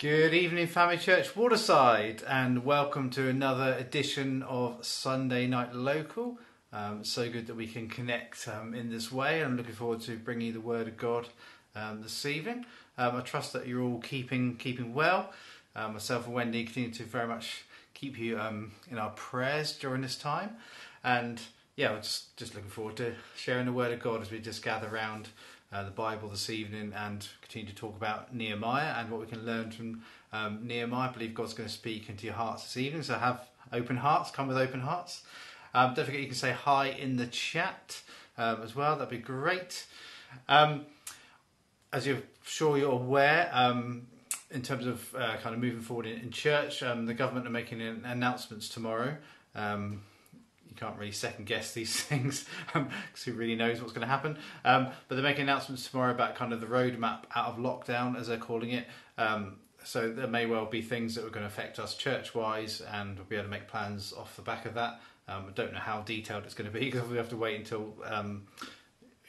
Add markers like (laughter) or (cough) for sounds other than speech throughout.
Good evening, Family Church Waterside, and welcome to another edition of Sunday Night Local. Um, so good that we can connect um, in this way. I'm looking forward to bringing you the Word of God um, this evening. Um, I trust that you're all keeping keeping well. Um, myself and Wendy continue to very much keep you um, in our prayers during this time, and yeah, just just looking forward to sharing the Word of God as we just gather around uh, the Bible this evening and continue to talk about Nehemiah and what we can learn from um, Nehemiah. I believe God's going to speak into your hearts this evening, so have open hearts, come with open hearts. Um, don't forget you can say hi in the chat um, as well, that'd be great. Um, as you're sure you're aware, um, in terms of uh, kind of moving forward in, in church, um, the government are making an announcements tomorrow. Um, can't really second guess these (laughs) things because who really knows what's going to happen. Um, but they're making announcements tomorrow about kind of the roadmap out of lockdown, as they're calling it. Um, so there may well be things that are going to affect us church-wise, and we'll be able to make plans off the back of that. Um, I don't know how detailed it's going to be because we have to wait until um,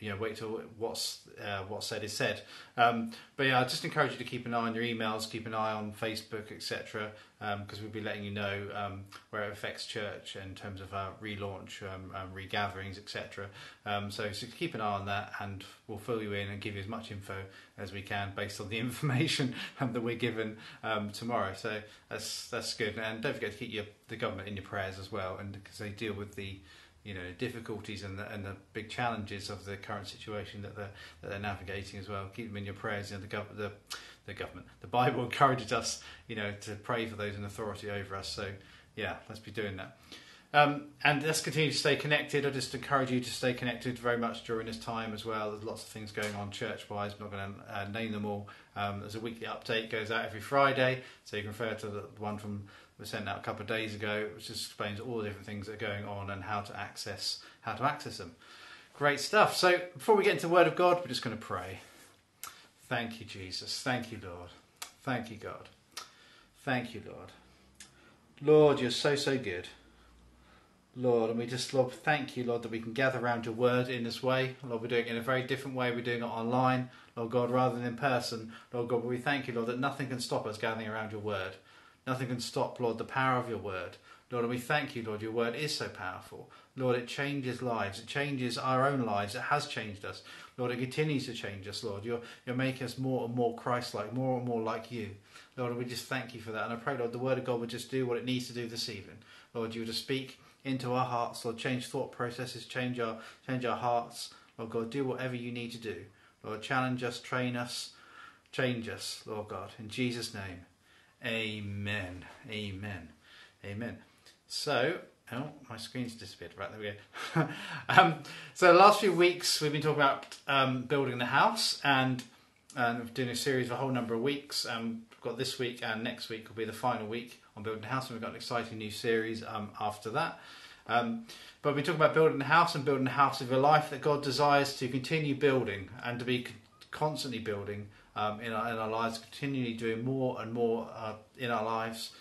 you know wait till what's uh, what's said is said. Um, but yeah, I just encourage you to keep an eye on your emails, keep an eye on Facebook, etc. Because we'll be letting you know um, where it affects church in terms of our relaunch, um, um, regatherings, etc. Um, so, so keep an eye on that, and we'll fill you in and give you as much info as we can based on the (laughs) information um, that we're given um, tomorrow. So that's that's good, and don't forget to keep your, the government in your prayers as well, and because they deal with the you know difficulties and the, and the big challenges of the current situation that they're that they're navigating as well. Keep them in your prayers. You know, the, gov- the the government, the (laughs) Bible encourages us, you know, to pray for those in authority over us. So yeah, let's be doing that. Um, and let's continue to stay connected. I just encourage you to stay connected very much during this time as well. There's lots of things going on church-wise. I'm not going to uh, name them all. Um, there's a weekly update goes out every Friday, so you can refer to the one from we sent out a couple of days ago, which just explains all the different things that are going on and how to access how to access them. Great stuff. So before we get into the Word of God, we're just going to pray. Thank you, Jesus. Thank you, Lord. Thank you, God. Thank you, Lord. Lord, you're so so good. Lord, and we just, Lord, thank you, Lord, that we can gather around your word in this way. Lord, we're doing it in a very different way. We're doing it online, Lord God, rather than in person. Lord God, we thank you, Lord, that nothing can stop us gathering around your word. Nothing can stop, Lord, the power of your word. Lord, and we thank you, Lord, your word is so powerful. Lord, it changes lives. It changes our own lives. It has changed us. Lord, it continues to change us, Lord. You're, you're making us more and more Christ-like, more and more like you. Lord, we just thank you for that. And I pray, Lord, the word of God would just do what it needs to do this evening. Lord, you would just speak into our hearts, Lord, change thought processes, change our, change our hearts. Lord God, do whatever you need to do. Lord, challenge us, train us, change us, Lord God. In Jesus' name. Amen. Amen. Amen. So, oh, my screen's disappeared. Right, there we go. (laughs) um, so, the last few weeks we've been talking about um, building the house and, and doing a series of a whole number of weeks. Um, we've got this week and next week will be the final week on building the house, and we've got an exciting new series um, after that. Um, but we're talking about building the house and building the house of your life that God desires to continue building and to be constantly building um, in, our, in our lives, continually doing more and more uh, in our lives,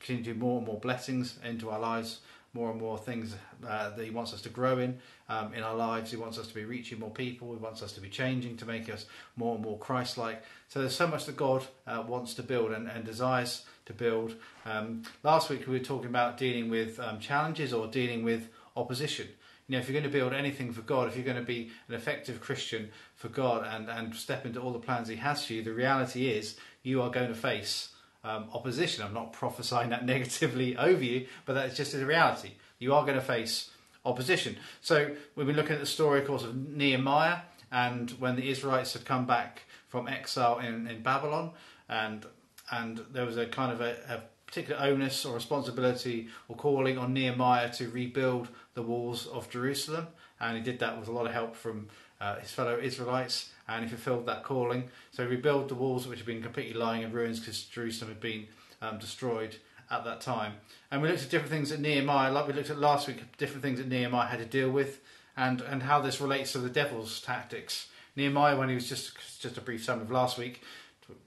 continue to do more and more blessings into our lives, more and more things uh, that He wants us to grow in um, in our lives. He wants us to be reaching more people. He wants us to be changing to make us more and more Christ-like. So there's so much that God uh, wants to build and, and desires to build. Um, last week we were talking about dealing with um, challenges or dealing with opposition. You know, if you're going to build anything for God, if you're going to be an effective Christian for God and, and step into all the plans He has for you, the reality is you are going to face um, opposition. I'm not (laughs) prophesying that negatively over you, but that's just the reality. You are going to face opposition. So we've been looking at the story, of course, of Nehemiah and when the Israelites had come back from exile in, in Babylon, and and there was a kind of a, a particular onus or responsibility or calling on Nehemiah to rebuild the walls of Jerusalem, and he did that with a lot of help from uh, his fellow Israelites, and he fulfilled that calling. So he rebuilt the walls which had been completely lying in ruins because Jerusalem had been um, destroyed at that time. And we looked at different things that Nehemiah, like we looked at last week, different things that Nehemiah had to deal with, and and how this relates to the devil's tactics. Nehemiah, when he was just just a brief summary of last week,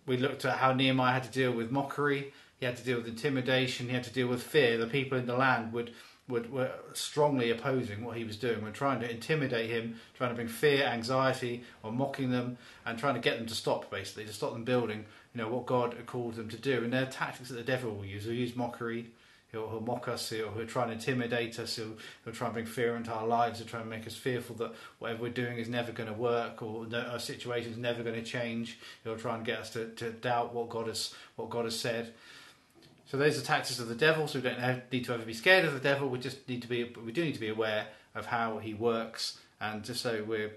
we looked at how Nehemiah had to deal with mockery. He had to deal with intimidation. He had to deal with fear. The people in the land would were, were strongly opposing what he was doing. We're trying to intimidate him, trying to bring fear, anxiety, or mocking them, and trying to get them to stop, basically, to stop them building, you know, what God had called them to do. And they're tactics that the devil will use. He'll use mockery. He'll, he'll mock us. He'll, he'll try and intimidate us. He'll, he'll try and bring fear into our lives. He'll try and make us fearful that whatever we're doing is never going to work or that our situation is never going to change. He'll try and get us to, to doubt what God has what God has said. So those are tactics of the devil. So we don't have, need to ever be scared of the devil. We just need to be. We do need to be aware of how he works, and just so we're,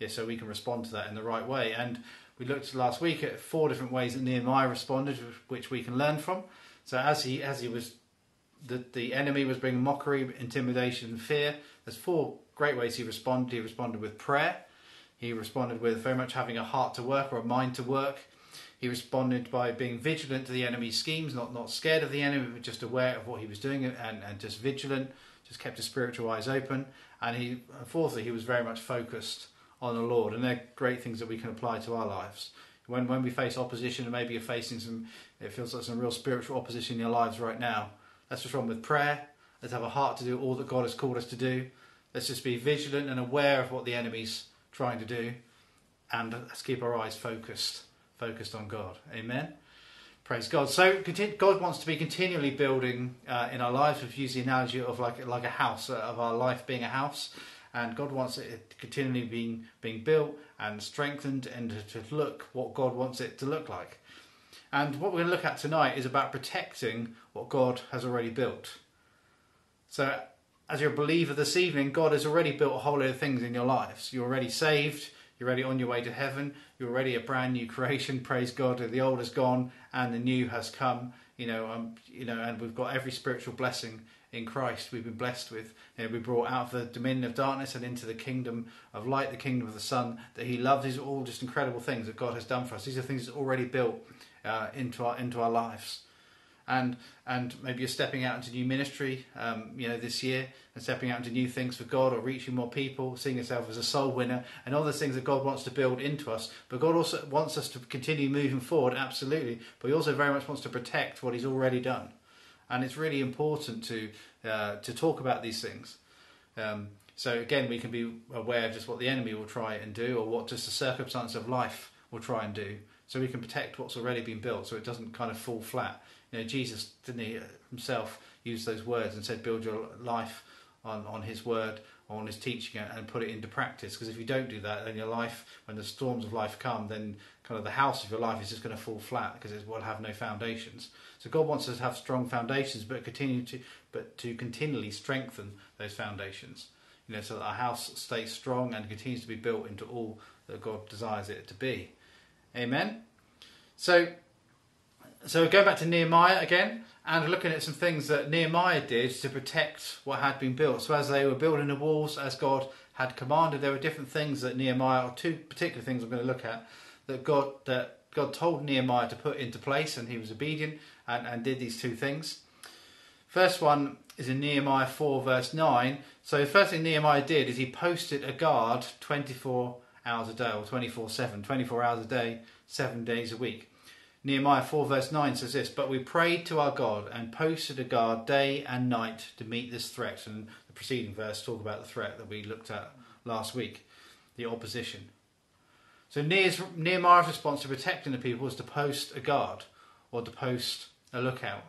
yeah, so we can respond to that in the right way. And we looked last week at four different ways that Nehemiah responded, which we can learn from. So as he as he was, the the enemy was bringing mockery, intimidation, and fear. There's four great ways he responded. He responded with prayer. He responded with very much having a heart to work or a mind to work. He responded by being vigilant to the enemy's schemes, not, not scared of the enemy, but just aware of what he was doing and, and just vigilant, just kept his spiritual eyes open. And he, fourthly, he was very much focused on the Lord. And they're great things that we can apply to our lives. When, when we face opposition, and maybe you're facing some, it feels like some real spiritual opposition in your lives right now, let's respond with prayer. Let's have a heart to do all that God has called us to do. Let's just be vigilant and aware of what the enemy's trying to do. And let's keep our eyes focused focused on God. Amen. Praise God. So God wants to be continually building uh, in our lives. We've used the analogy of like like a house, uh, of our life being a house, and God wants it continually being being built and strengthened, and to, look what God wants it to look like. And what we're going to look at tonight is about protecting what God has already built. So, as you're a believer this evening, God has already built a whole lot of things in your lives. You're already saved. You're already on your way to heaven. You're already a brand new creation. (laughs) Praise God. The old has gone and the new has come. You know, um, you know, and we've got every spiritual blessing in Christ. We've been blessed with. You know, we brought out of the dominion of darkness and into the kingdom of light, the kingdom of the Son that He loves. These are all just incredible things that God has done for us. These are things that already built uh, into our into our lives and and maybe you're stepping out into new ministry, um, you know, this year, and stepping out into new things for God, or reaching more people, seeing yourself as a soul winner, and all those things that God wants to build into us. But God also wants us to continue moving forward, absolutely. But He also very much wants to protect what He's already done, and it's really important to uh, to talk about these things. Um, so again, we can be aware of just what the enemy will try and do, or what just the circumstance of life will try and do, so we can protect what's already been built, so it doesn't kind of fall flat. You know, Jesus didn't he uh, himself use those words and said, "Build your life on on His word." on his teaching and put it into practice because if you don't do that then your life when the storms of life come then kind of the house of your life is just going to fall flat because it will have no foundations so god wants us to have strong foundations but continue to but to continually strengthen those foundations you know so that our house stays strong and continues to be built into all that god desires it to be amen so so going back to Nehemiah again and looking at some things that Nehemiah did to protect what had been built. So as they were building the walls, as God had commanded, there were different things that Nehemiah, or two particular things I'm going to look at, that God that God told Nehemiah to put into place, and he was obedient and, and did these two things. First one is in Nehemiah 4, verse 9. So the first thing Nehemiah did is he posted a guard 24 hours a day, or 24 7, 24 hours a day, seven days a week. Nehemiah 4 verse 9 says this, But we prayed to our God and posted a guard day and night to meet this threat. And the preceding verse talk about the threat that we looked at last week, the opposition. So Nehemiah's response to protecting the people was to post a guard or to post a lookout.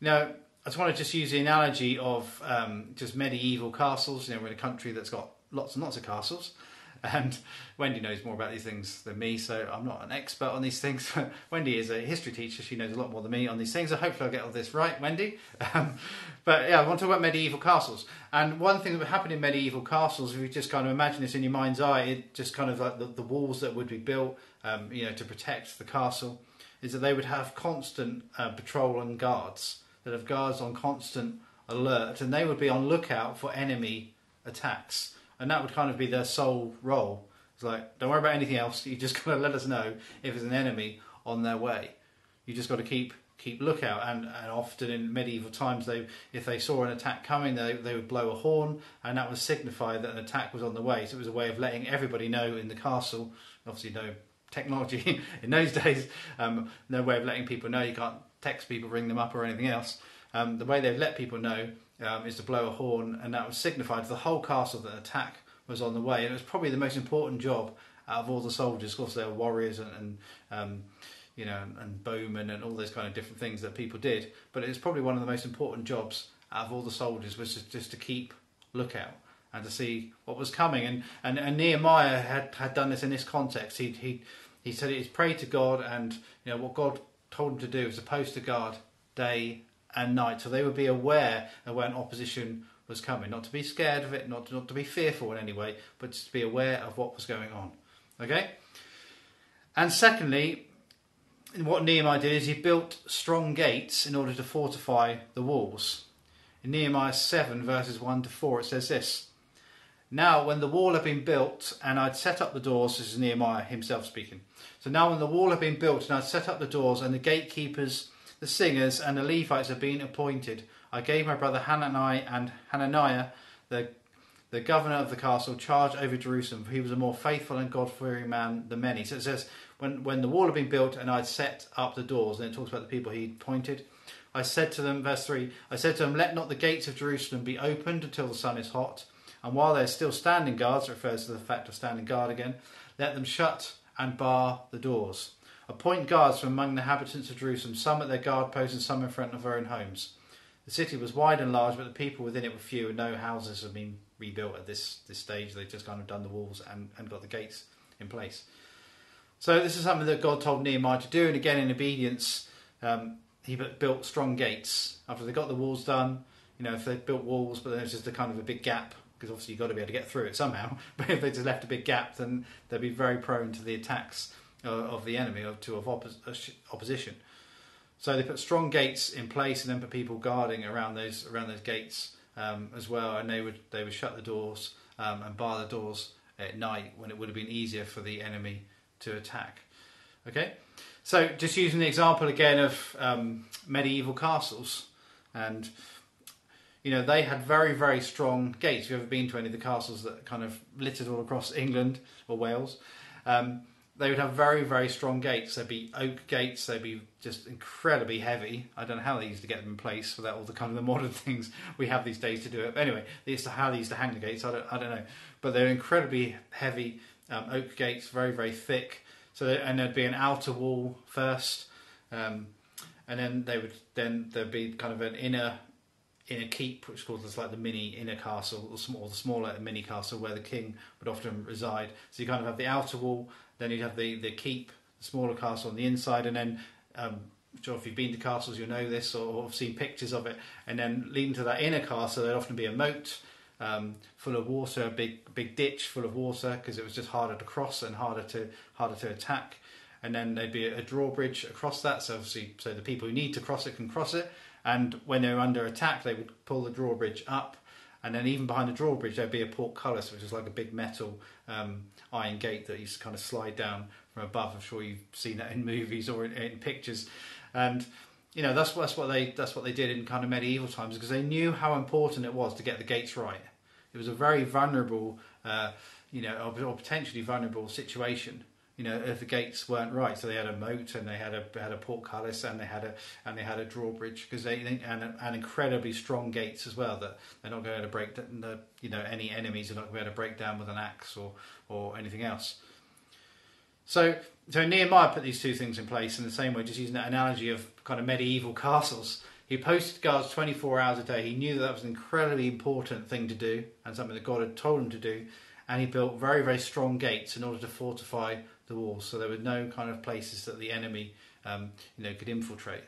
Now, I just want to just use the analogy of um, just medieval castles. You know, we're in a country that's got lots and lots of castles. (laughs) And Wendy knows more about these things than me, so I'm not an expert on these things. (laughs) Wendy is a history teacher; she knows a lot more than me on these things. So hopefully, I'll get all this right, Wendy. (laughs) Um, but yeah, I want to talk about medieval castles. And one thing that would happen in medieval castles, if you just kind of imagine this in your mind's eye, it just kind of like the, the walls that would be built, um, you know, to protect the castle, is that they would have constant uh, patrol and guards. That have guards on constant alert, and they would be on lookout for enemy attacks and that would kind of be their sole role. It's like, don't worry about anything else. (laughs) You just got to let us know if there's an enemy on their way. You just got to keep keep lookout. And, and often in medieval times, they if they saw an attack coming, they they would blow a horn, and that would signify that an attack was on the way. So it was a way of letting everybody know in the castle. Obviously, no technology (laughs) in those days, um, no way of letting people know. You can't text people, ring them up, or anything else. um, the way they've let people know um, is to blow a horn, and that was signified to the whole castle that attack was on the way. And it was probably the most important job out of all the soldiers. Of course, they were warriors and, and um, you know, and bowmen and all those kind of different things that people did. But it was probably one of the most important jobs out of all the soldiers was just, just to keep lookout and to see what was coming. And, and, and Nehemiah had, had done this in this context. He, he, he said he's prayed to God and you know what God told him to do was to post a guard day and night. So they would be aware of when opposition was coming. Not to be scared of it, not to, not to be fearful in any way, but to be aware of what was going on. Okay? And secondly, what Nehemiah did is he built strong gates in order to fortify the walls. In Nehemiah 7, verses 1 to 4, it says this Now, when the wall had been built and I'd set up the doors, this is Nehemiah himself speaking. So now, when the wall had been built and I'd set up the doors and the gatekeepers, the singers, and the Levites have been appointed, I gave my brother Hanani and Hananiah, the the governor of the castle, charge over Jerusalem, for he was a more faithful and God fearing man than many. So it says, when, when the wall had been built and I'd set up the doors, and it talks about the people he appointed, I said to them, verse 3, I said to them, Let not the gates of Jerusalem be opened until the sun is hot. And while they're still standing guards, it refers to the fact of standing guard again, let them shut and bar the doors. Appoint guards from among the inhabitants of Jerusalem, some at their guard posts and some in front of their own homes. The city was wide and large, but the people within it were few, and no houses had been rebuilt at this, this stage. They'd just kind of done the walls and, and got the gates in place. So this is something that God told Nehemiah to do, and again in obedience, um, he built strong gates. After they got the walls done, you know, if they built walls, but then it's just a kind of a big gap, because obviously you've got to be able to get through it somehow. (laughs) But if they just left a big gap, then they'd be very prone to the attacks of the enemy, or to of oppos- opposition. So they put strong gates in place, and then put people guarding around those around those gates um, as well. And they would they would shut the doors um, and bar the doors at night when it would have been easier for the enemy to attack. Okay, so just using the example again of um, medieval castles, and you know they had very very strong gates. If you've ever been to any of the castles that kind of littered all across England or Wales, um, they would have very, very strong gates. They'd be oak gates. They'd be just incredibly heavy. I don't know how they used to get them in place without all the kind of the modern (laughs) things we have these days to do it. But anyway, they used to how they used to hang the gates. I don't, I don't know, but they're incredibly heavy um, oak gates, very, very thick. So and there'd be an outer wall first, um, and then they would then there'd be kind of an inner inner keep, which called like the mini inner castle, or, small, the smaller mini castle where the king would often reside. So you kind of have the outer wall, then you'd have the, the keep, the smaller castle on the inside, and then um, sure if you've been to castles, you'll know this or have seen pictures of it. And then leading to that inner castle, there'd often be a moat um, full of water, a big big ditch full of water because it was just harder to cross and harder to harder to attack. And then there'd be a drawbridge across that, so obviously, so the people who need to cross it can cross it. And when they're under attack, they would pull the drawbridge up and then even behind the drawbridge there'd be a portcullis, which is like a big metal um, iron gate that used to kind of slide down from above. I'm sure you've seen that in movies or in, in pictures, and you know that's that's what they that's what they did in kind of medieval times because they knew how important it was to get the gates right. It was a very vulnerable, uh, you know, or potentially vulnerable situation you know, if the gates weren't right. So they had a moat and they had a had a portcullis and they had a and they had a drawbridge because they and and incredibly strong gates as well that they're not going to break you know any enemies are not going to be able to break down with an axe or or anything else. So so Nehemiah put these two things in place in the same way, just using that analogy of kind of medieval (laughs) castles. He posted guards 24 hours a day. He knew that that was an incredibly important thing to do and something that God had told him to do. And he built very, very strong gates in order to fortify the walls, so there were no kind of places that the enemy, um, you know, could infiltrate,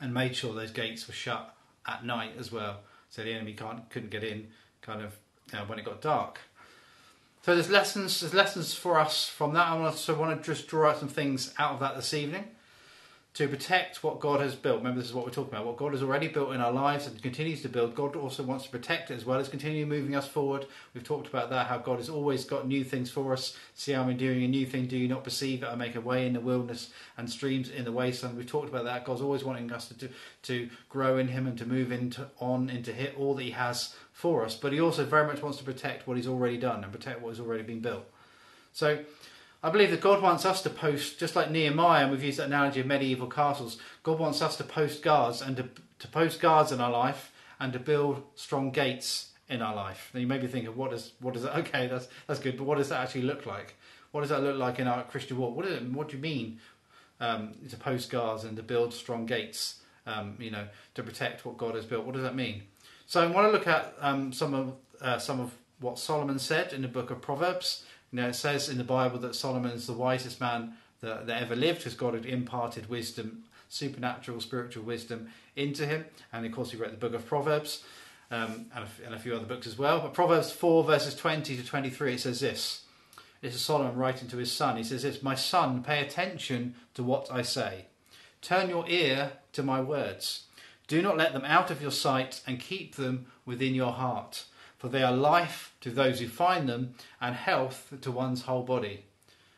and made sure those gates were shut at night as well, so the enemy can't couldn't get in, kind of when it got dark. So there's lessons, there's lessons for us from that. I want to, want to just draw out some things out of that this evening to protect what God has built. Remember, this is what we're talking about. What God has already built in our lives and continues to build. God also wants to protect it as well as continue moving us forward. We've talked about that, how God has always got new things for us. See, I'm doing a new thing. Do you not perceive it? I make a way in the wilderness and streams in the wasteland. We've talked about that. God's always wanting us to to grow in Him and to move into on into hit all that He has for us. But He also very much wants to protect what He's already done and protect what has already been built. So I believe that God wants us to post, just like Nehemiah, and we've used that analogy of medieval castles. God wants us to post guards and to to post guards in our life and to build strong gates in our life. Now you may be thinking, what does what does that? (laughs) Okay, that's that's good, but what does that actually look like? What does that look like in our Christian walk? What, is it, what do you mean um, to post guards and to build strong gates? Um, you know, to protect what God has built. What does that mean? So I want to look at um, some of uh, some of what Solomon said in the book of Proverbs. You know, it says in the Bible that Solomon is the wisest man that, that ever lived because God had imparted wisdom, supernatural, spiritual wisdom into him. And of course, he wrote the book of Proverbs um, and, a, and a few other books as well. But Proverbs 4, verses 20 to 23, it says this. This is Solomon writing to his son. He says this My son, pay attention to what I say. Turn your ear to my words. Do not let them out of your sight and keep them within your heart, for they are life to those who find them and health to one's whole body.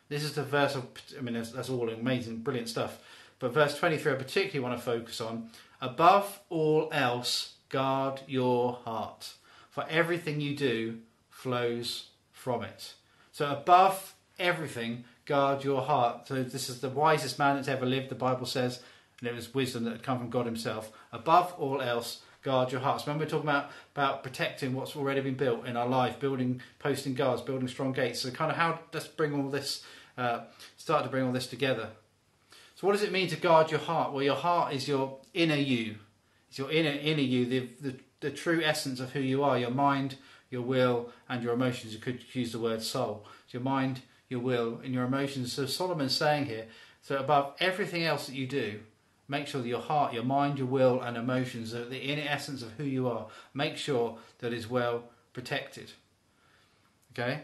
This is the verse of, I mean, that's, that's all amazing, brilliant stuff. But verse 23, I particularly want to focus on. Above all else, guard your heart, for everything you do flows from it. So, above everything, guard your heart. So, this is the wisest man that's ever lived, the Bible says, and it was wisdom that had come from God Himself. Above all else, guard your hearts. Remember, we're talking about, about protecting what's already been built in our life, building, posting guards, building strong gates. So, kind of how does bring all this, uh, start to bring all this together. So, what does it mean to guard your heart? Well, your heart is your inner you. It's your inner inner you, the, the the true essence of who you are. Your mind, your will, and your emotions. You could use the word soul. It's your mind, your will, and your emotions. So Solomon's saying here, so above everything else that you do, make sure that your heart, your mind, your will, and emotions the inner essence of who you are. Make sure that is well protected. Okay?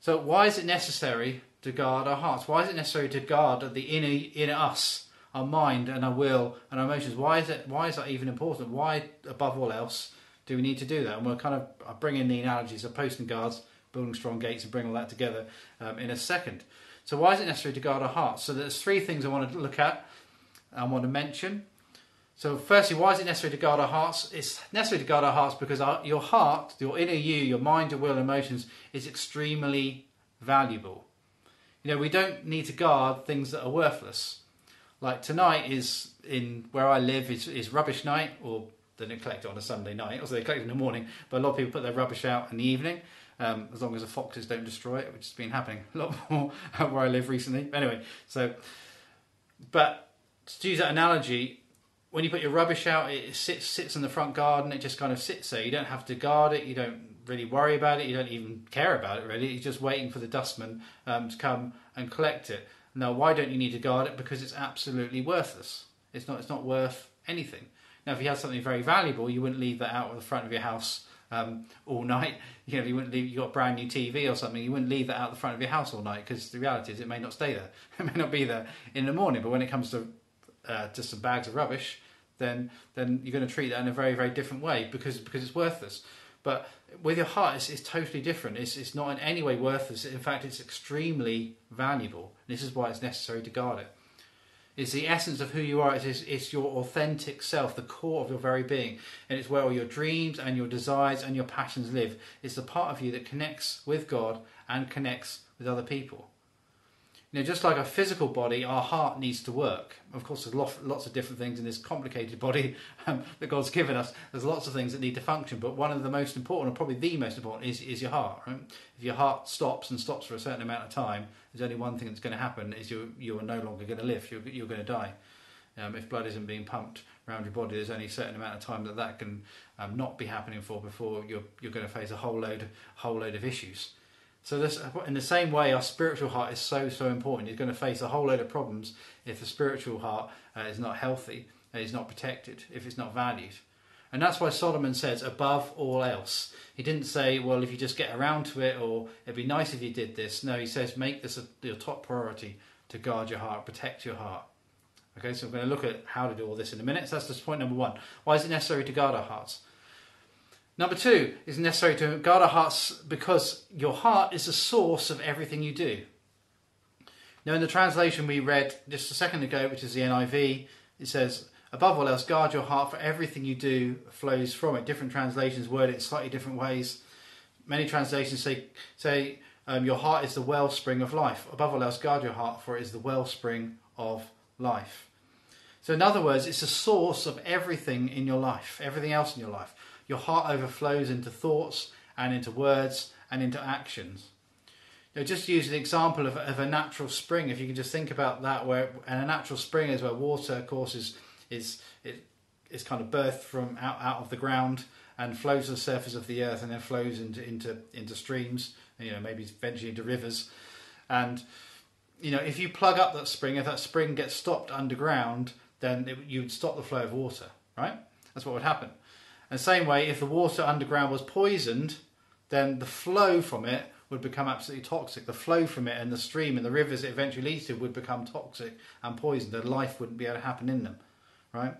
So why is it necessary to guard our hearts? Why is it necessary to guard the inner inner us, our mind and our will and our emotions? Why is it? Why is that even important? Why, above all else, do we need to do that? And we're kind of bringing the analogies of posting guards, building strong gates, and bring all that together um, in a second. So why is it necessary to guard our hearts? So there's three things I want to look at. I want to mention. So, firstly, why is it necessary to guard our hearts? It's necessary to guard our hearts because our, your heart, your inner you, your mind, your will, emotions is extremely valuable. You know, we don't need to guard things that are worthless. Like tonight is in where I live is, is rubbish night, or they don't collect it on a Sunday night, or so they collect it in the morning. But a lot of people put their rubbish out in the evening, um, as long as the foxes don't destroy it, which has been happening a lot more (laughs) where I live recently. Anyway, so but to use that analogy, when you put your rubbish out, it sits sits in the front garden. It just kind of sits there. You don't have to guard it. You don't really worry about it. You don't even care about it really. You're just waiting for the dustman um, to come and collect it. Now, why don't you need to guard it? Because it's absolutely worthless. It's not. It's not worth anything. Now, if you had something very valuable, you wouldn't leave that out of the front of your house um, all night. (laughs) You know, you wouldn't leave. You got a brand new TV or something. You wouldn't leave that out the front of your house all night because the reality is it may not stay there. (laughs) It may not be there in the morning. But when it comes to uh, just some bags of rubbish, then then you're going to treat that in a very very different way because because it's worthless. But with your heart, it's, it's totally different. It's it's not in any way worthless. In fact, it's extremely valuable. This is why it's necessary to guard it. It's the essence of who you are. It's, it's your authentic self, the core of your very being. And it's where all your dreams and your desires and your passions live. It's the part of you that connects with God and connects with other people. Know, just like a physical body, our heart needs to work. Of course, there's lots of different things in this complicated body um, that God's given us. There's lots of things that need to function, but one of the most important, or probably the most important, is, is your heart. Right? If your heart stops and stops for a certain amount of time, there's only one thing that's going to happen: is you you are no longer going to live. You're you're going to die. Um, if blood isn't being pumped around your body, there's only a certain amount of time that that can um, not be happening for before you're you're going to face a whole load whole load of issues. So this, in the same way, our spiritual heart is so so important. You're going to face a whole load of problems if the spiritual heart uh, is not healthy, uh, is not protected, if it's not valued. And that's why Solomon says, above all else. He didn't say, well, if you just get around to it, or it'd be nice if you did this. No, he says, make this a, your top priority to guard your heart, protect your heart. Okay, so we're going to look at how to do all this in a minute. So that's just point number one. Why is it necessary to guard our hearts? Number two is necessary to guard our hearts because your heart is the source of everything you do. Now, in the translation we read just a second ago, which is the NIV, it says, Above all else, guard your heart, for everything you do flows from it. Different translations word it slightly different ways. Many translations say, say um, Your heart is the wellspring of life. Above all else, guard your heart, for it is the wellspring of life. So, in other words, it's the source of everything in your life, everything else in your life. Your heart overflows into thoughts and into words and into actions. You know, just use an example of, of a natural spring. If you can just think about that, where and a natural spring is where water, of course, is is it, is kind of birthed from out, out of the ground and flows to the surface of the earth and then flows into into into streams. You know, maybe eventually into rivers. And you know, if you plug up that spring, if that spring gets stopped underground, then it, you would stop the flow of water, right? That's what would happen. And same way, if the water underground was poisoned, then the flow from it would become absolutely toxic. The flow from it and the stream and the rivers it eventually leads to would become toxic and poisoned, and life wouldn't be able to happen in them, right?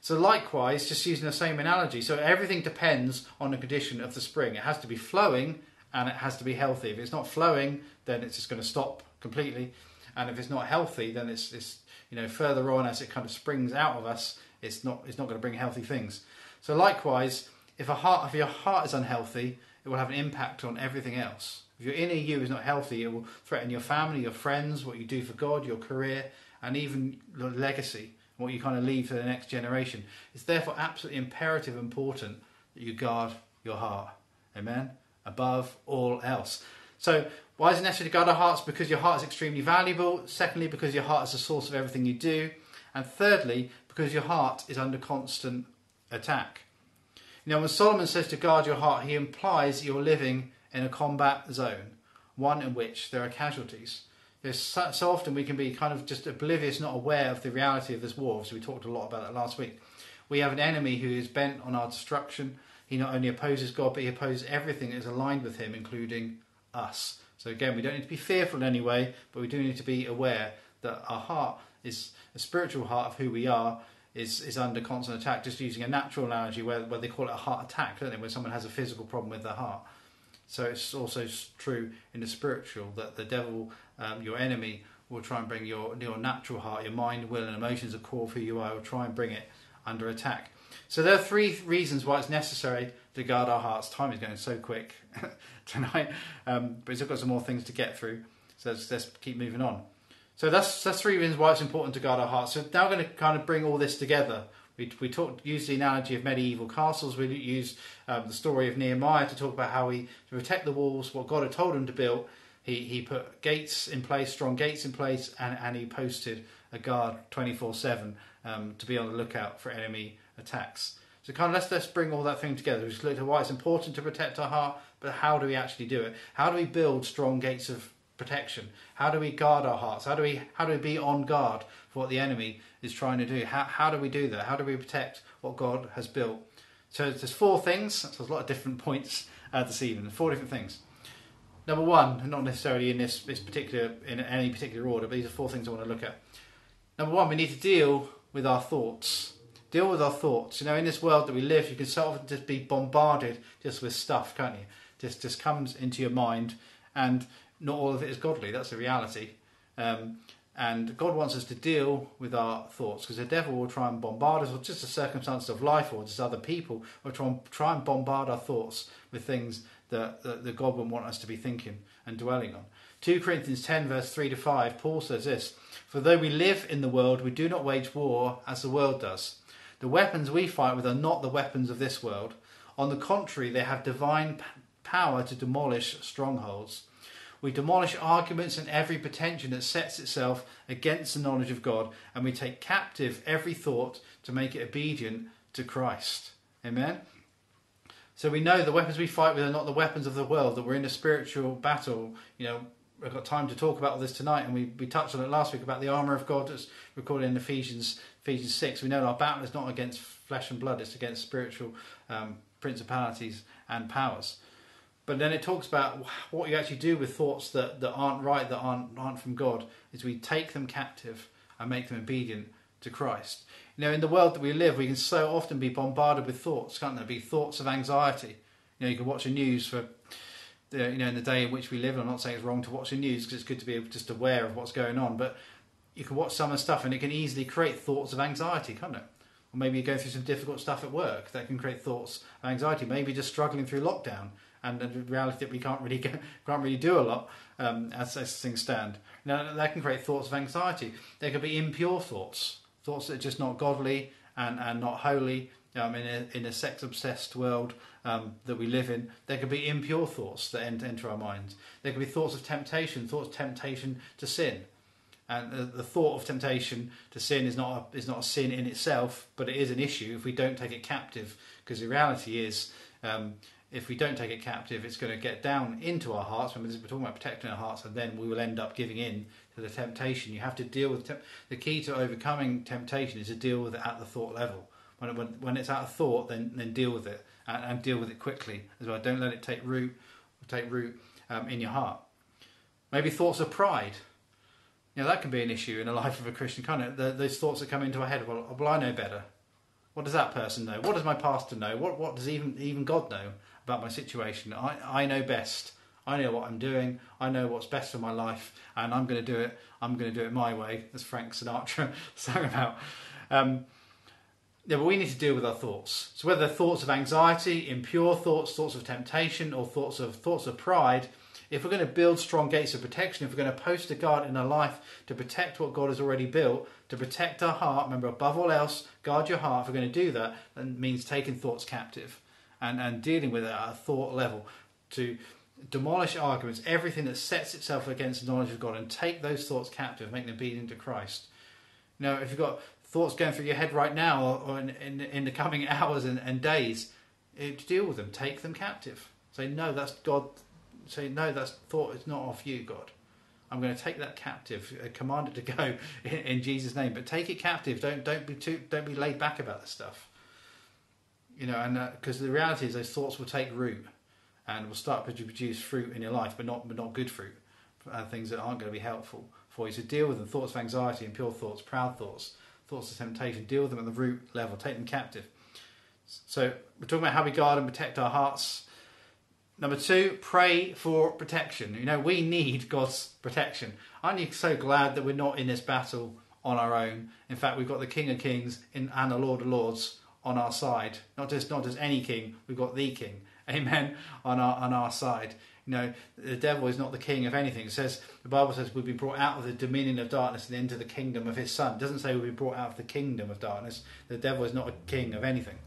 So likewise, just using the same analogy, so everything depends on the condition of the spring. It has to be flowing and it has to be healthy. If it's not flowing, then it's just going to stop completely, and if it's not healthy, then it's, it's you know further on as it kind of springs out of us, it's not it's not going to bring healthy things. So likewise, if a heart if your heart is unhealthy, it will have an impact on everything else. If your inner you is not healthy, it will threaten your family, your friends, what you do for God, your career, and even your legacy, what you kind of leave for the next generation. It's therefore absolutely imperative and important that you guard your heart. Amen? Above all else. So, why is it necessary to guard our hearts? Because your heart is extremely valuable. Secondly, because your heart is the source of everything you do. And thirdly, because your heart is under constant attack. Now, when Solomon says to guard your heart, he implies you're living in a combat zone, one in which there are casualties. So, often we can be kind of just oblivious, not aware of the reality of this war. So we talked a lot about that last week. We have an enemy who is bent on our destruction. He not only opposes God, but he opposes everything that is aligned with him, including us. So again, we don't need to be fearful in any way, but we do need to be aware that our heart is a spiritual heart of who we are is is under constant attack. Just using a natural analogy, where where they call it a heart attack, don't they? When someone has a physical problem with their heart. So it's also true in the spiritual that the devil, um, your enemy, will try and bring your your natural heart, your mind, will, and emotions, a core of who you are, will try and bring it under attack. So there are three reasons why it's necessary to guard our hearts. Time is going so quick (laughs) tonight, um, but we've got some more things to get through. So let's, let's keep moving on. So that's that's three reasons why it's important to guard our hearts. So now we're going to kind of bring all this together. We we talked use the analogy of medieval castles. We use um, the story of Nehemiah to talk about how he to protect the walls, what God had told him to build. He he put gates in place, strong gates in place, and and he posted a guard twenty four seven um, to be on the lookout for enemy attacks. So kind of let's let's bring all that thing together. We just looked at why it's important to protect our heart, but how do we actually do it? How do we build strong gates of protection? How do we guard our hearts? How do we how do we be on guard for what the enemy is trying to do? How how do we do that? How do we protect what God has built? So there's four things. So there's a lot of different (laughs) points uh, this evening. Four different things. Number one, not necessarily in this, this particular in any particular order, but these are four things I want to look at. Number one, we need to deal with our thoughts. Deal with our thoughts. You know, in this world that we live, you can so often just be bombarded just with stuff, can't you? Just just comes into your mind, and not all of it is godly. That's the reality. Um, and God wants us to deal with our thoughts because the devil will try and bombard us, or just the circumstances of life, or just other people will try and, try and bombard our thoughts with things that, that, that God would want us to be thinking and dwelling on. 2 Corinthians 10, verse 3 to 5, Paul says this For though we live in the world, we do not wage war as the world does. The weapons we fight with are not the weapons of this world. On the contrary, they have divine power to demolish strongholds. We demolish arguments and every pretension that sets itself against the knowledge of God, and we take captive every thought to make it obedient to Christ. Amen? So we know the weapons we fight with are not the weapons of the world, that we're in a spiritual battle. You know, we've got time to talk about all this tonight, and we, we touched on it last week about the armour of God that's recorded in Ephesians Ephesians 6. We know our battle is not against flesh and blood, it's against spiritual um, principalities and powers. But then it talks about what you actually do with thoughts that, that aren't right, that aren't, aren't from God, is we take them captive and make them obedient to Christ. You know, in the world that we live, we can so often be bombarded with thoughts, can't there? Be thoughts of anxiety. You know, you can watch the news for, you know, in the day in which we live. I'm not saying it's wrong to watch the news because it's good to be just aware of what's going on, but you can watch some of the stuff and it can easily create thoughts of anxiety, can't it? Or maybe you're going through some difficult stuff at work that can create thoughts of anxiety. Maybe just struggling through lockdown and the reality that we can't really (laughs) go, can't really do a lot um, as, as things stand. Now that can create thoughts of anxiety. There could be impure thoughts, thoughts that are just not godly and, and not holy. Um, in a, in a sex obsessed world um, that we live in, there could be impure thoughts that enter our minds. There could be thoughts of temptation, thoughts of temptation to sin. And the, the, thought of temptation to sin is not a, is not a sin in itself, but it is an issue if we don't take it captive. Because the reality is, um, if we don't take it captive, it's going to get down into our hearts. Remember, we're talking about protecting our hearts, and then we will end up giving in to the temptation. You have to deal with te- the key to overcoming temptation is to deal with it at the thought level. When, when, when it's out of thought, then then deal with it and, and, deal with it quickly as well. Don't let it take root take root um, in your heart. Maybe thoughts of pride. You know that can be an issue in the (laughs) life of a Christian. Kind of the, those thoughts that come into our head. Well, well, I know better. What does that person know? What does my pastor know? What what does even even God know about my situation? I I know best. I know what I'm doing. I know what's best for my life, and I'm going to do it. I'm going to do it my way, as Frank Sinatra (laughs) sang about. Um, yeah, but we need to deal with our thoughts. So whether thoughts of anxiety, impure thoughts, thoughts of temptation, or thoughts of thoughts of pride, if we're going to build strong gates of protection, if we're going to post a guard in our life to protect what God has already built, to protect our heart, remember above all else, guard your heart. If we're going to do that, that means taking thoughts captive and, and dealing with it at a thought level to demolish arguments, everything that sets itself against the knowledge of God, and take those thoughts captive, make them obedient to Christ. Now, if you've got thoughts going through your head right now or, in, in, in, the coming (laughs) hours and, and days, it, deal with them, take them captive. Say, no, that's God. Say, no, that's thought, it's not off you, God. I'm going to take that captive, uh, command it to go (laughs) in, in, Jesus' name, but take it captive. Don't don't be too don't be laid back about this stuff. You know, and because uh, the reality is those thoughts will take root and will start to produce fruit in your life, but not but not good fruit, uh, things that aren't going to be helpful for you. So deal with them. Thoughts of anxiety, impure thoughts, proud thoughts, thoughts of temptation. Deal with them at the root level. Take them captive. So we're talking about how we guard and protect our hearts. Number two, pray for protection. You know, we need God's protection. Aren't you so glad that we're not in this battle on our own? In fact, we've got the King of Kings and the Lord of Lords on our side. Not just not just any king, we've got the King. (laughs) Amen. On our on our side. You know, the devil is not the king of anything. It says the Bible says we've been brought out of the dominion of darkness and into the kingdom of his son. It doesn't say we've been brought out of the kingdom of darkness. The devil is not a king of anything.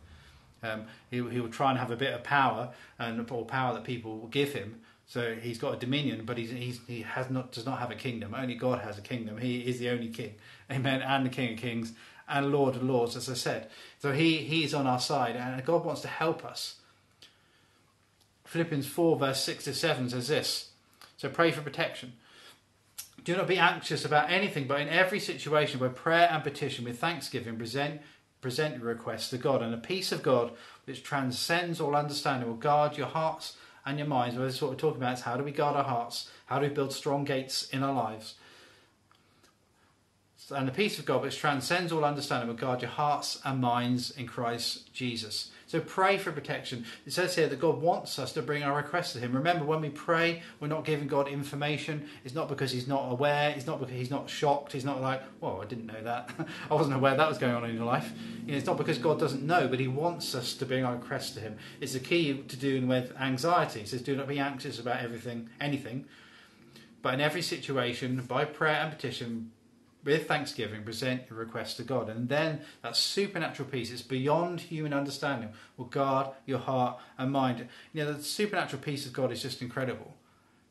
Um, he, he will try and have a bit of power and or power that people will give him. So he's got a dominion, but he's, he's, he has not does not have a kingdom. Only God has a kingdom. He is the only king, Amen, and the King of Kings and Lord of Lords, as I said. So he he's on our side, and God wants to help us. Philippians four verse six to seven says this. So pray for protection. Do not be anxious about anything, but in every situation, by prayer and petition, with thanksgiving, present present your requests to God, and the peace of God, which transcends all understanding, will guard your hearts and your minds. Well, this is what we're talking about: is how do we guard our hearts? How do we build strong gates in our lives? And the peace of God, which transcends all understanding, will guard your hearts and minds in Christ Jesus. So pray for protection. It says here that God wants us to bring our requests to Him. Remember, when we pray, we're not giving God information. It's not because He's not aware. It's not because He's not shocked. He's not like, "Whoa, I didn't know that. (laughs) I wasn't aware that was going on in your life." You know, it's not because God doesn't know, but He wants us to bring our requests to Him. It's the key to doing with anxiety. It says, "Do not be anxious about everything, anything." But in every situation, by prayer and petition, with thanksgiving, present your request to God. And then that supernatural peace, it's beyond human understanding, will guard your heart and mind. You know, the supernatural peace of God is just incredible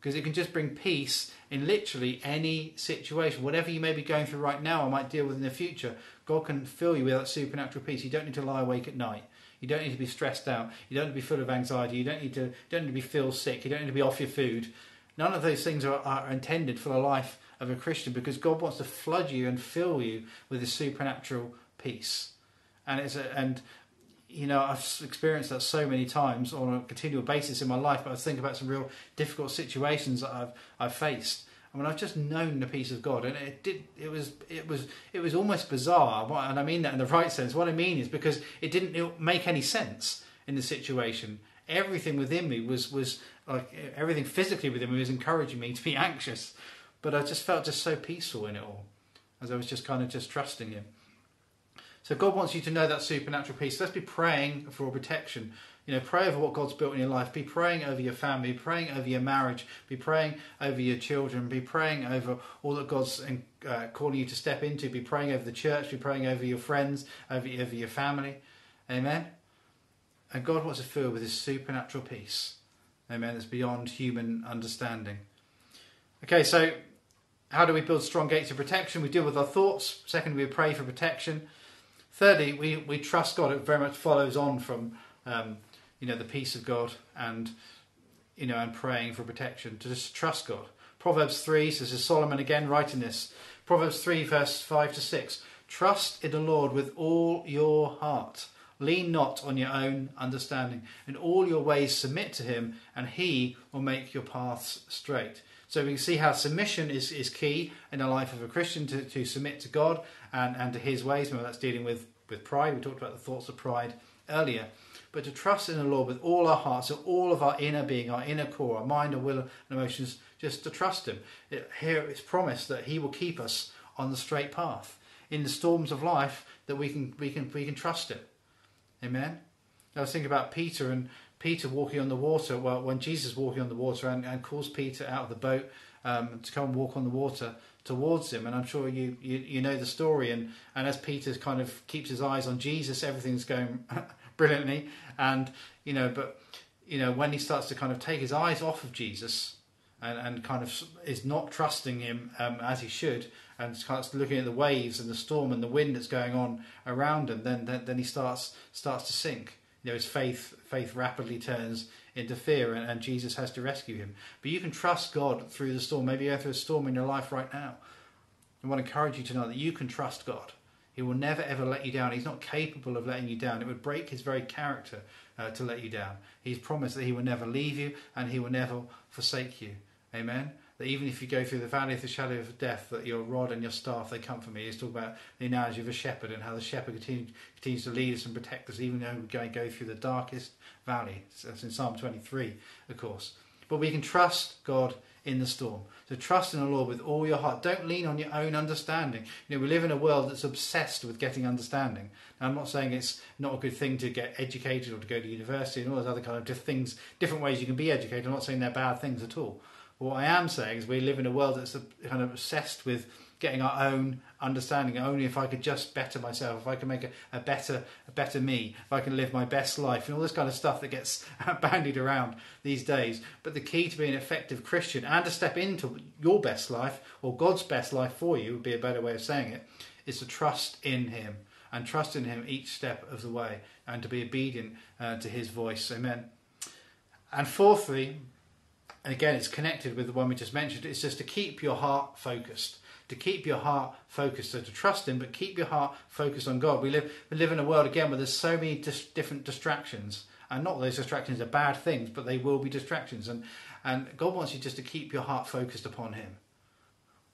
because it can just bring peace in literally any situation. Whatever you may be going through right now or might deal with in the future, God can fill you with that supernatural peace. You don't need to lie awake at night. You don't need to be stressed out. You don't need to be full of anxiety. You don't need to, don't need to be feel sick. You don't need to be off your food. None of those things are, are intended for the life of a Christian because God wants to flood you and fill you with His supernatural peace. And it's a, and you know I've experienced that so many times on a continual basis in my life. But I think about some real difficult situations that I've I've faced. I mean, I've just known the peace of God, and it did. It was, it was, it was almost bizarre, and I mean that in the right sense. What I mean is because it didn't make any sense in the situation. Everything within me was was like everything physically within me was encouraging me to be (laughs) anxious, but I just felt just so peaceful in it all, as I was just kind of just trusting Him. So God wants you to know that supernatural peace. Let's be praying for protection. You know, pray over what God's built in your life. Be praying over your family. Be praying over your marriage. Be praying over your children. Be praying over all that God's uh, calling you to step into. Be praying over the church. Be praying over your friends, over, over your family. Amen. And God wants to fill with His supernatural peace. Amen. That's beyond human understanding. Okay, so how do we build strong gates of protection? We deal with our thoughts. Secondly, we pray for protection. Thirdly, we, we trust God. It very much follows on from um, you know the peace of God and you know and praying for protection to just trust God. Proverbs three says, is Solomon again writing this. Proverbs three verse five to six. Trust in the Lord with all your heart. Lean not on your own understanding. In all your ways submit to him, and he will make your paths straight. So we can see how submission is, is key in the life of a Christian to, to submit to God and, and to his ways. Remember, that's dealing with, with pride. We talked about the thoughts of pride earlier. But to trust in the Lord with all our hearts, so all of our inner being, our inner core, our mind, our will, and emotions, just to trust Him. It, here it's promised that He will keep us on the straight path. In the storms of life, that we can, we can, we can trust Him. Amen? I was thinking about Peter and Peter walking on the water, well, when Jesus walking on the water and, and calls Peter out of the boat um, to come and walk on the water towards him. And I'm sure you, you, you know the story. And, and as Peter kind of keeps his eyes on Jesus, everything's going (laughs) brilliantly. And, you know, but, you know, when he starts to kind of take his eyes off of Jesus and, and kind of is not trusting him um, as he should, and starts looking at the waves and the storm and the wind that's going on around him, then, then, then he starts, starts to sink you know, his faith faith rapidly turns into fear, and, and, Jesus has to rescue him. But you can trust God through the storm. Maybe you're through a storm in your life right now. I want to encourage you to know that you can trust God. He will never ever let you down. He's not capable of letting you down. It would break his very character uh, to let you down. He's promised that he will never leave you and he will never forsake you. Amen that even if you go through the valley of the shadow of death, that your rod and your staff they comfort me. He's talking about the analogy of a shepherd and how the shepherd continues, continues to lead us and protect us, even though we go, go through the darkest valley. That's in Psalm 23, of course. But we can trust God in the storm. So trust in the Lord with all your heart. Don't lean on your own understanding. You know, we live in a world that's obsessed with getting understanding. Now, I'm not saying it's not a good thing to get educated or to go to university and all those other kind of things, different ways you can be educated. I'm not saying they're bad things at all. What I am saying is we live in a world that's kind of obsessed with getting our own understanding. Only if I could just better myself, if I can make a, a better a better me, if I can live my best life, and all this kind of stuff that gets (laughs) bandied around these days. But the key to being an effective Christian and to step into your best life or God's best life for you would be a better way of saying it, is to trust in Him and trust in Him each step of the way and to be obedient uh, to His voice. Amen. And fourthly, and again, it's connected with the one we just mentioned. It's just to keep your heart focused, to keep your heart focused, so to trust Him, but keep your heart focused on God. We live we live in a world again where there's so many dis- different distractions, and not those distractions are bad things, but they will be distractions. And and God wants you just to keep your heart focused upon Him,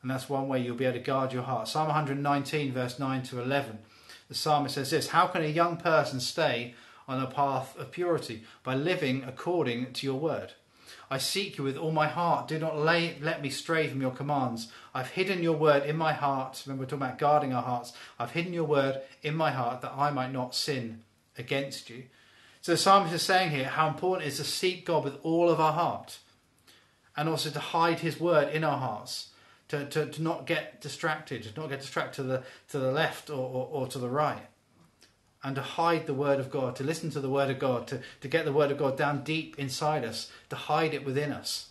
and that's one way you'll be able to guard your heart. Psalm 119, verse 9 to 11, the psalmist says this: How can a young person stay on a path of purity by living according to your word? I seek you with all my heart. Do not lay, let me stray from your commands. I've hidden your word in my heart. Remember, we're talking about guarding our hearts. I've hidden your word in my heart that I might not sin against you. So the psalmist is saying here how important it is to seek God with all of our heart and also to hide his word in our hearts. To, to, to not get distracted, to not get distracted to the, to the left or, or, or to the right and to hide the Word of God, to listen to the Word of God, to, to get the Word of God down deep inside us, to hide it within us,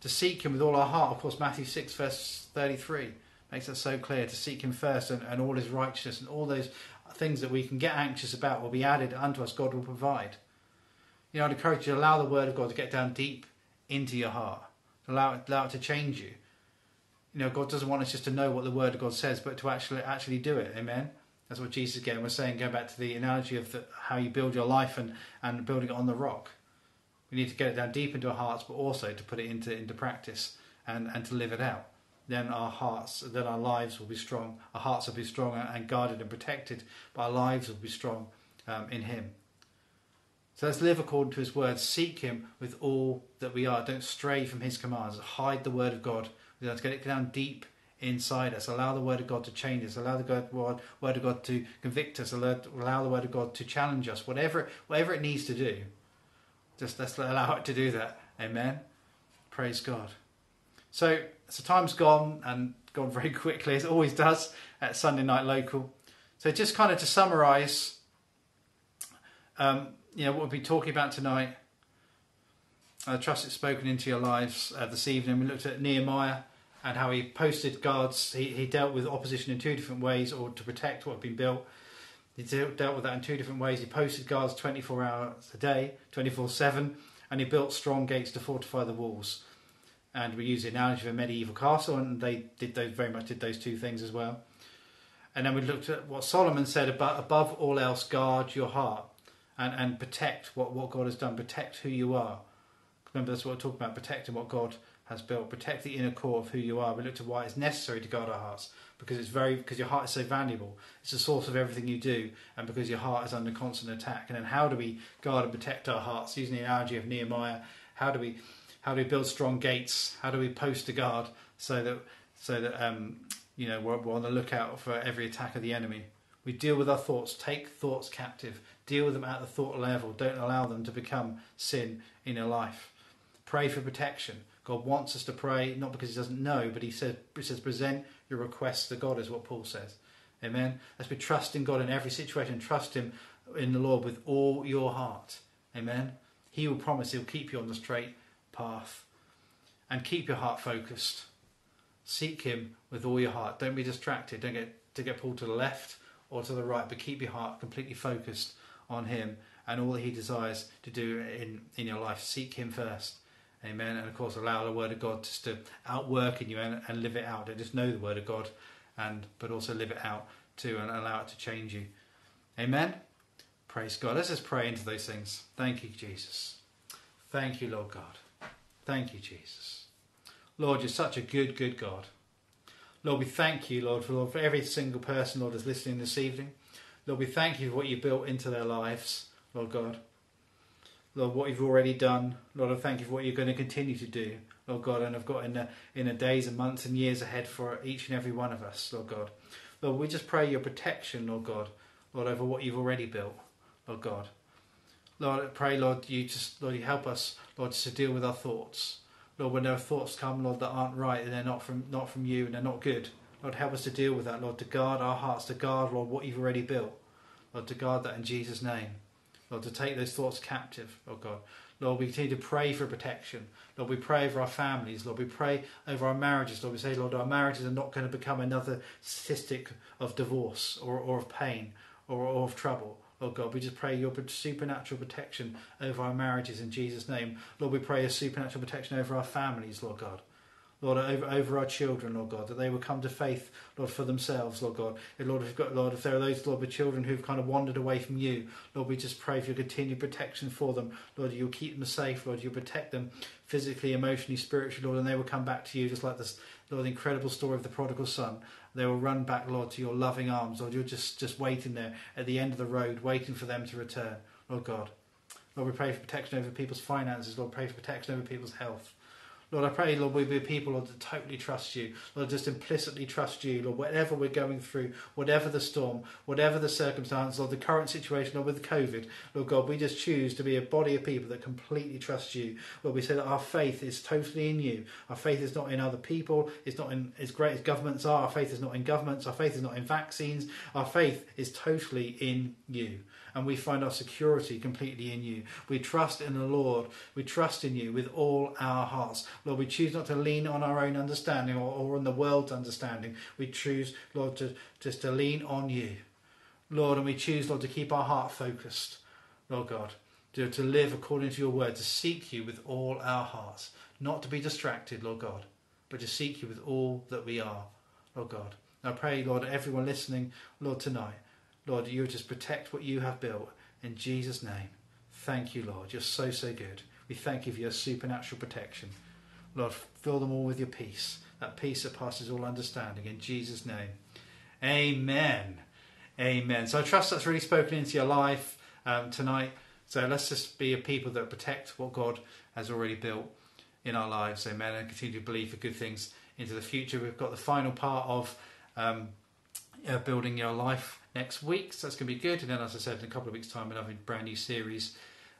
to seek Him with all our heart. Of course, Matthew 6, verse 33 makes that so clear to seek Him first and, and all His righteousness and all those things that we can get anxious about will be added unto us, God will provide. You know, I'd encourage you to allow the Word of God to get down deep into your heart, allow it, allow it to change you. You know, God doesn't want us just to know what the Word of God says, but to actually actually do it. Amen. That's what Jesus again was saying, going back to the analogy of the, how you build your life and, and building it on the rock. We need to get it down deep into our hearts, but also to put it into, into practice and, and to live it out. Then our hearts, then our lives will be strong. Our hearts will be strong and guarded and protected, but our lives will be strong um, in Him. So let's live according to His word. Seek Him with all that we are. Don't stray from His commands. Hide the word of God. To get it down deep inside us. Allow the Word of God to change us. Allow the word, word of God to convict us. Allow, allow the Word of God to challenge us. Whatever, whatever it needs to do, just let's allow it to do that. Amen. Praise God. So, so time's gone and gone very (laughs) quickly, as it always does at Sunday Night Local. So, just kind of to summarise, um, you know, what we'll be talking about tonight. I trust it's spoken into your lives uh, this evening. We looked at Nehemiah and how he posted guards. He, he dealt with opposition in two different ways, or to protect what had been built. He dealt with that in two different ways. He posted guards 24 hours a day, 24 7, and he built strong gates to fortify the walls. And we use the analogy of a medieval castle, and they did those very much did those two things as well. And then we looked at what Solomon said about above all else, guard your heart and, and protect what, what God has done, protect who you are. Remember, that's what we're talking about protecting what God has built. Protect the inner core of who you are. We looked at why it's necessary to guard our hearts because it's very because your heart is so valuable. It's the source of everything you do, and because your heart is under constant attack. And then how do we guard and protect our hearts? Using the analogy of Nehemiah, how do we how do we build strong gates? How do we post a guard so that so that um, you know we're, we're on the lookout for every attack of the enemy? We deal with our thoughts. Take thoughts captive. Deal with them at the thought level. Don't allow them to become sin in your life. Pray for protection. God wants us to pray, not because He doesn't know, but He says, he says present your requests to God, is what Paul says. Amen. Let's be trusting God in every situation. Trust Him in the Lord with all your heart. Amen. He will promise He'll keep you on the straight path. And keep your heart focused. Seek Him with all your heart. Don't be distracted. Don't get to get pulled to the left or to the right, but keep your heart completely focused on Him and all that He desires to do in, in your life. Seek Him first. Amen. And of course, allow the Word of God just to outwork in you and, and live it out. Don't just know the Word of God, and but also live it out too and allow it to change you. Amen. Praise God. Let's just pray into those things. Thank you, Jesus. Thank you, Lord God. Thank you, Jesus. Lord, you're such a good, good God. Lord, we thank you, Lord, for, Lord, for every single person, Lord, that's listening this evening. Lord, we thank you for what you built into their lives, Lord God. Lord, what you've already done. Lord, I thank you for what you're going to continue to do, Lord God, and I've got in the, in the days and months and years ahead for each and every one of us, Lord God. Lord, we just pray your protection, Lord God, Lord, over what you've already built, Lord God. Lord, I pray, Lord, you just, Lord, you help us, Lord, to deal with our thoughts. Lord, when our thoughts come, Lord, that aren't right and they're not from not from you and they're not good. Lord, help us to deal with that, Lord, to guard our hearts, to guard, Lord, what you've already built. Lord, to guard that in Jesus' name. Lord, to take those thoughts captive, oh God. Lord, we continue to pray for protection. Lord, we pray over our families. Lord, we pray over our marriages. Lord, we say, Lord, our marriages are not going to become another statistic of divorce or, or of pain or, or of trouble. Lord God, we just pray your supernatural protection over our marriages in Jesus' name. Lord, we pray a supernatural protection over our families, Lord God. Lord, over, over our children, Lord God, that they will come to faith, Lord, for themselves, Lord God. And Lord, if, got, Lord, if there are those, Lord, with children who've kind of wandered away from you, Lord, we just pray for your continued protection for them. Lord, you'll keep them safe, Lord, you'll protect them physically, emotionally, spiritually, Lord, and they will come back to you just like this, Lord, the incredible story of the prodigal son. They will run back, Lord, to your loving arms, Lord. You're just, just waiting there at the end of the road, waiting for them to return, Lord God. Lord, we pray for protection over people's finances, Lord, pray for protection over people's health. Lord, I pray, Lord, we be people, Lord, that totally trust you. Lord, just implicitly trust you, Lord, whatever we're going through, whatever the storm, whatever the circumstance, Lord, the current situation, Lord, with COVID, Lord God, we just choose to be a body of people that completely trust you. Lord, we say that our faith is totally in you. Our faith is not in other people. It's not in as great as governments are. Our faith is not in governments. Our faith is not in vaccines. Our faith is totally in you and we find our security completely in you. We trust in the Lord. We trust in you with all our hearts. Lord, we choose not to lean on our own understanding or, or on the world's understanding. We choose, Lord, to just to lean on you. Lord, and we choose, Lord, to keep our heart focused, Lord God, to, to live according to your word, to seek you with all our hearts, not to be distracted, Lord God, but to seek you with all that we are, Lord God. I pray, Lord, everyone listening, Lord, tonight, Lord, you just protect what you have built in Jesus' name. Thank you, Lord. You're so, so good. We thank you for your supernatural protection. Lord, fill them all with your peace, that peace that passes all understanding. In Jesus' name. Amen. Amen. So I trust that's really spoken into your life um, tonight. So let's just be a people that protect what God has already built in our lives. Amen. And continue to believe for good things into the future. We've got the final part of um, uh, building your life next week, so that's going to be good. And then, as I said, in a couple of weeks' time, another brand new series.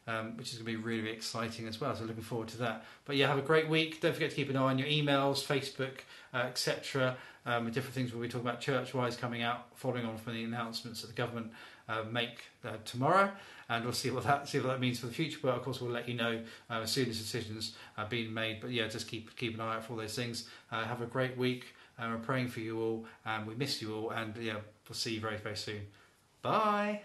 Um, which is going to be really, exciting as well. So looking forward to that. But yeah, have a great week. Don't forget to keep an eye on your emails, Facebook, uh, etc. Um, different things we'll be talking about church-wise coming out, following on from the announcements that the government uh, make uh, tomorrow, and we'll see what that see what that means for the future. But of course, we'll let you know uh, as soon as decisions are being made. But yeah, just keep keep an eye out for all those things. Uh, have a great week. We're praying for you all, and we miss you all. And yeah, we'll see you very very soon. Bye.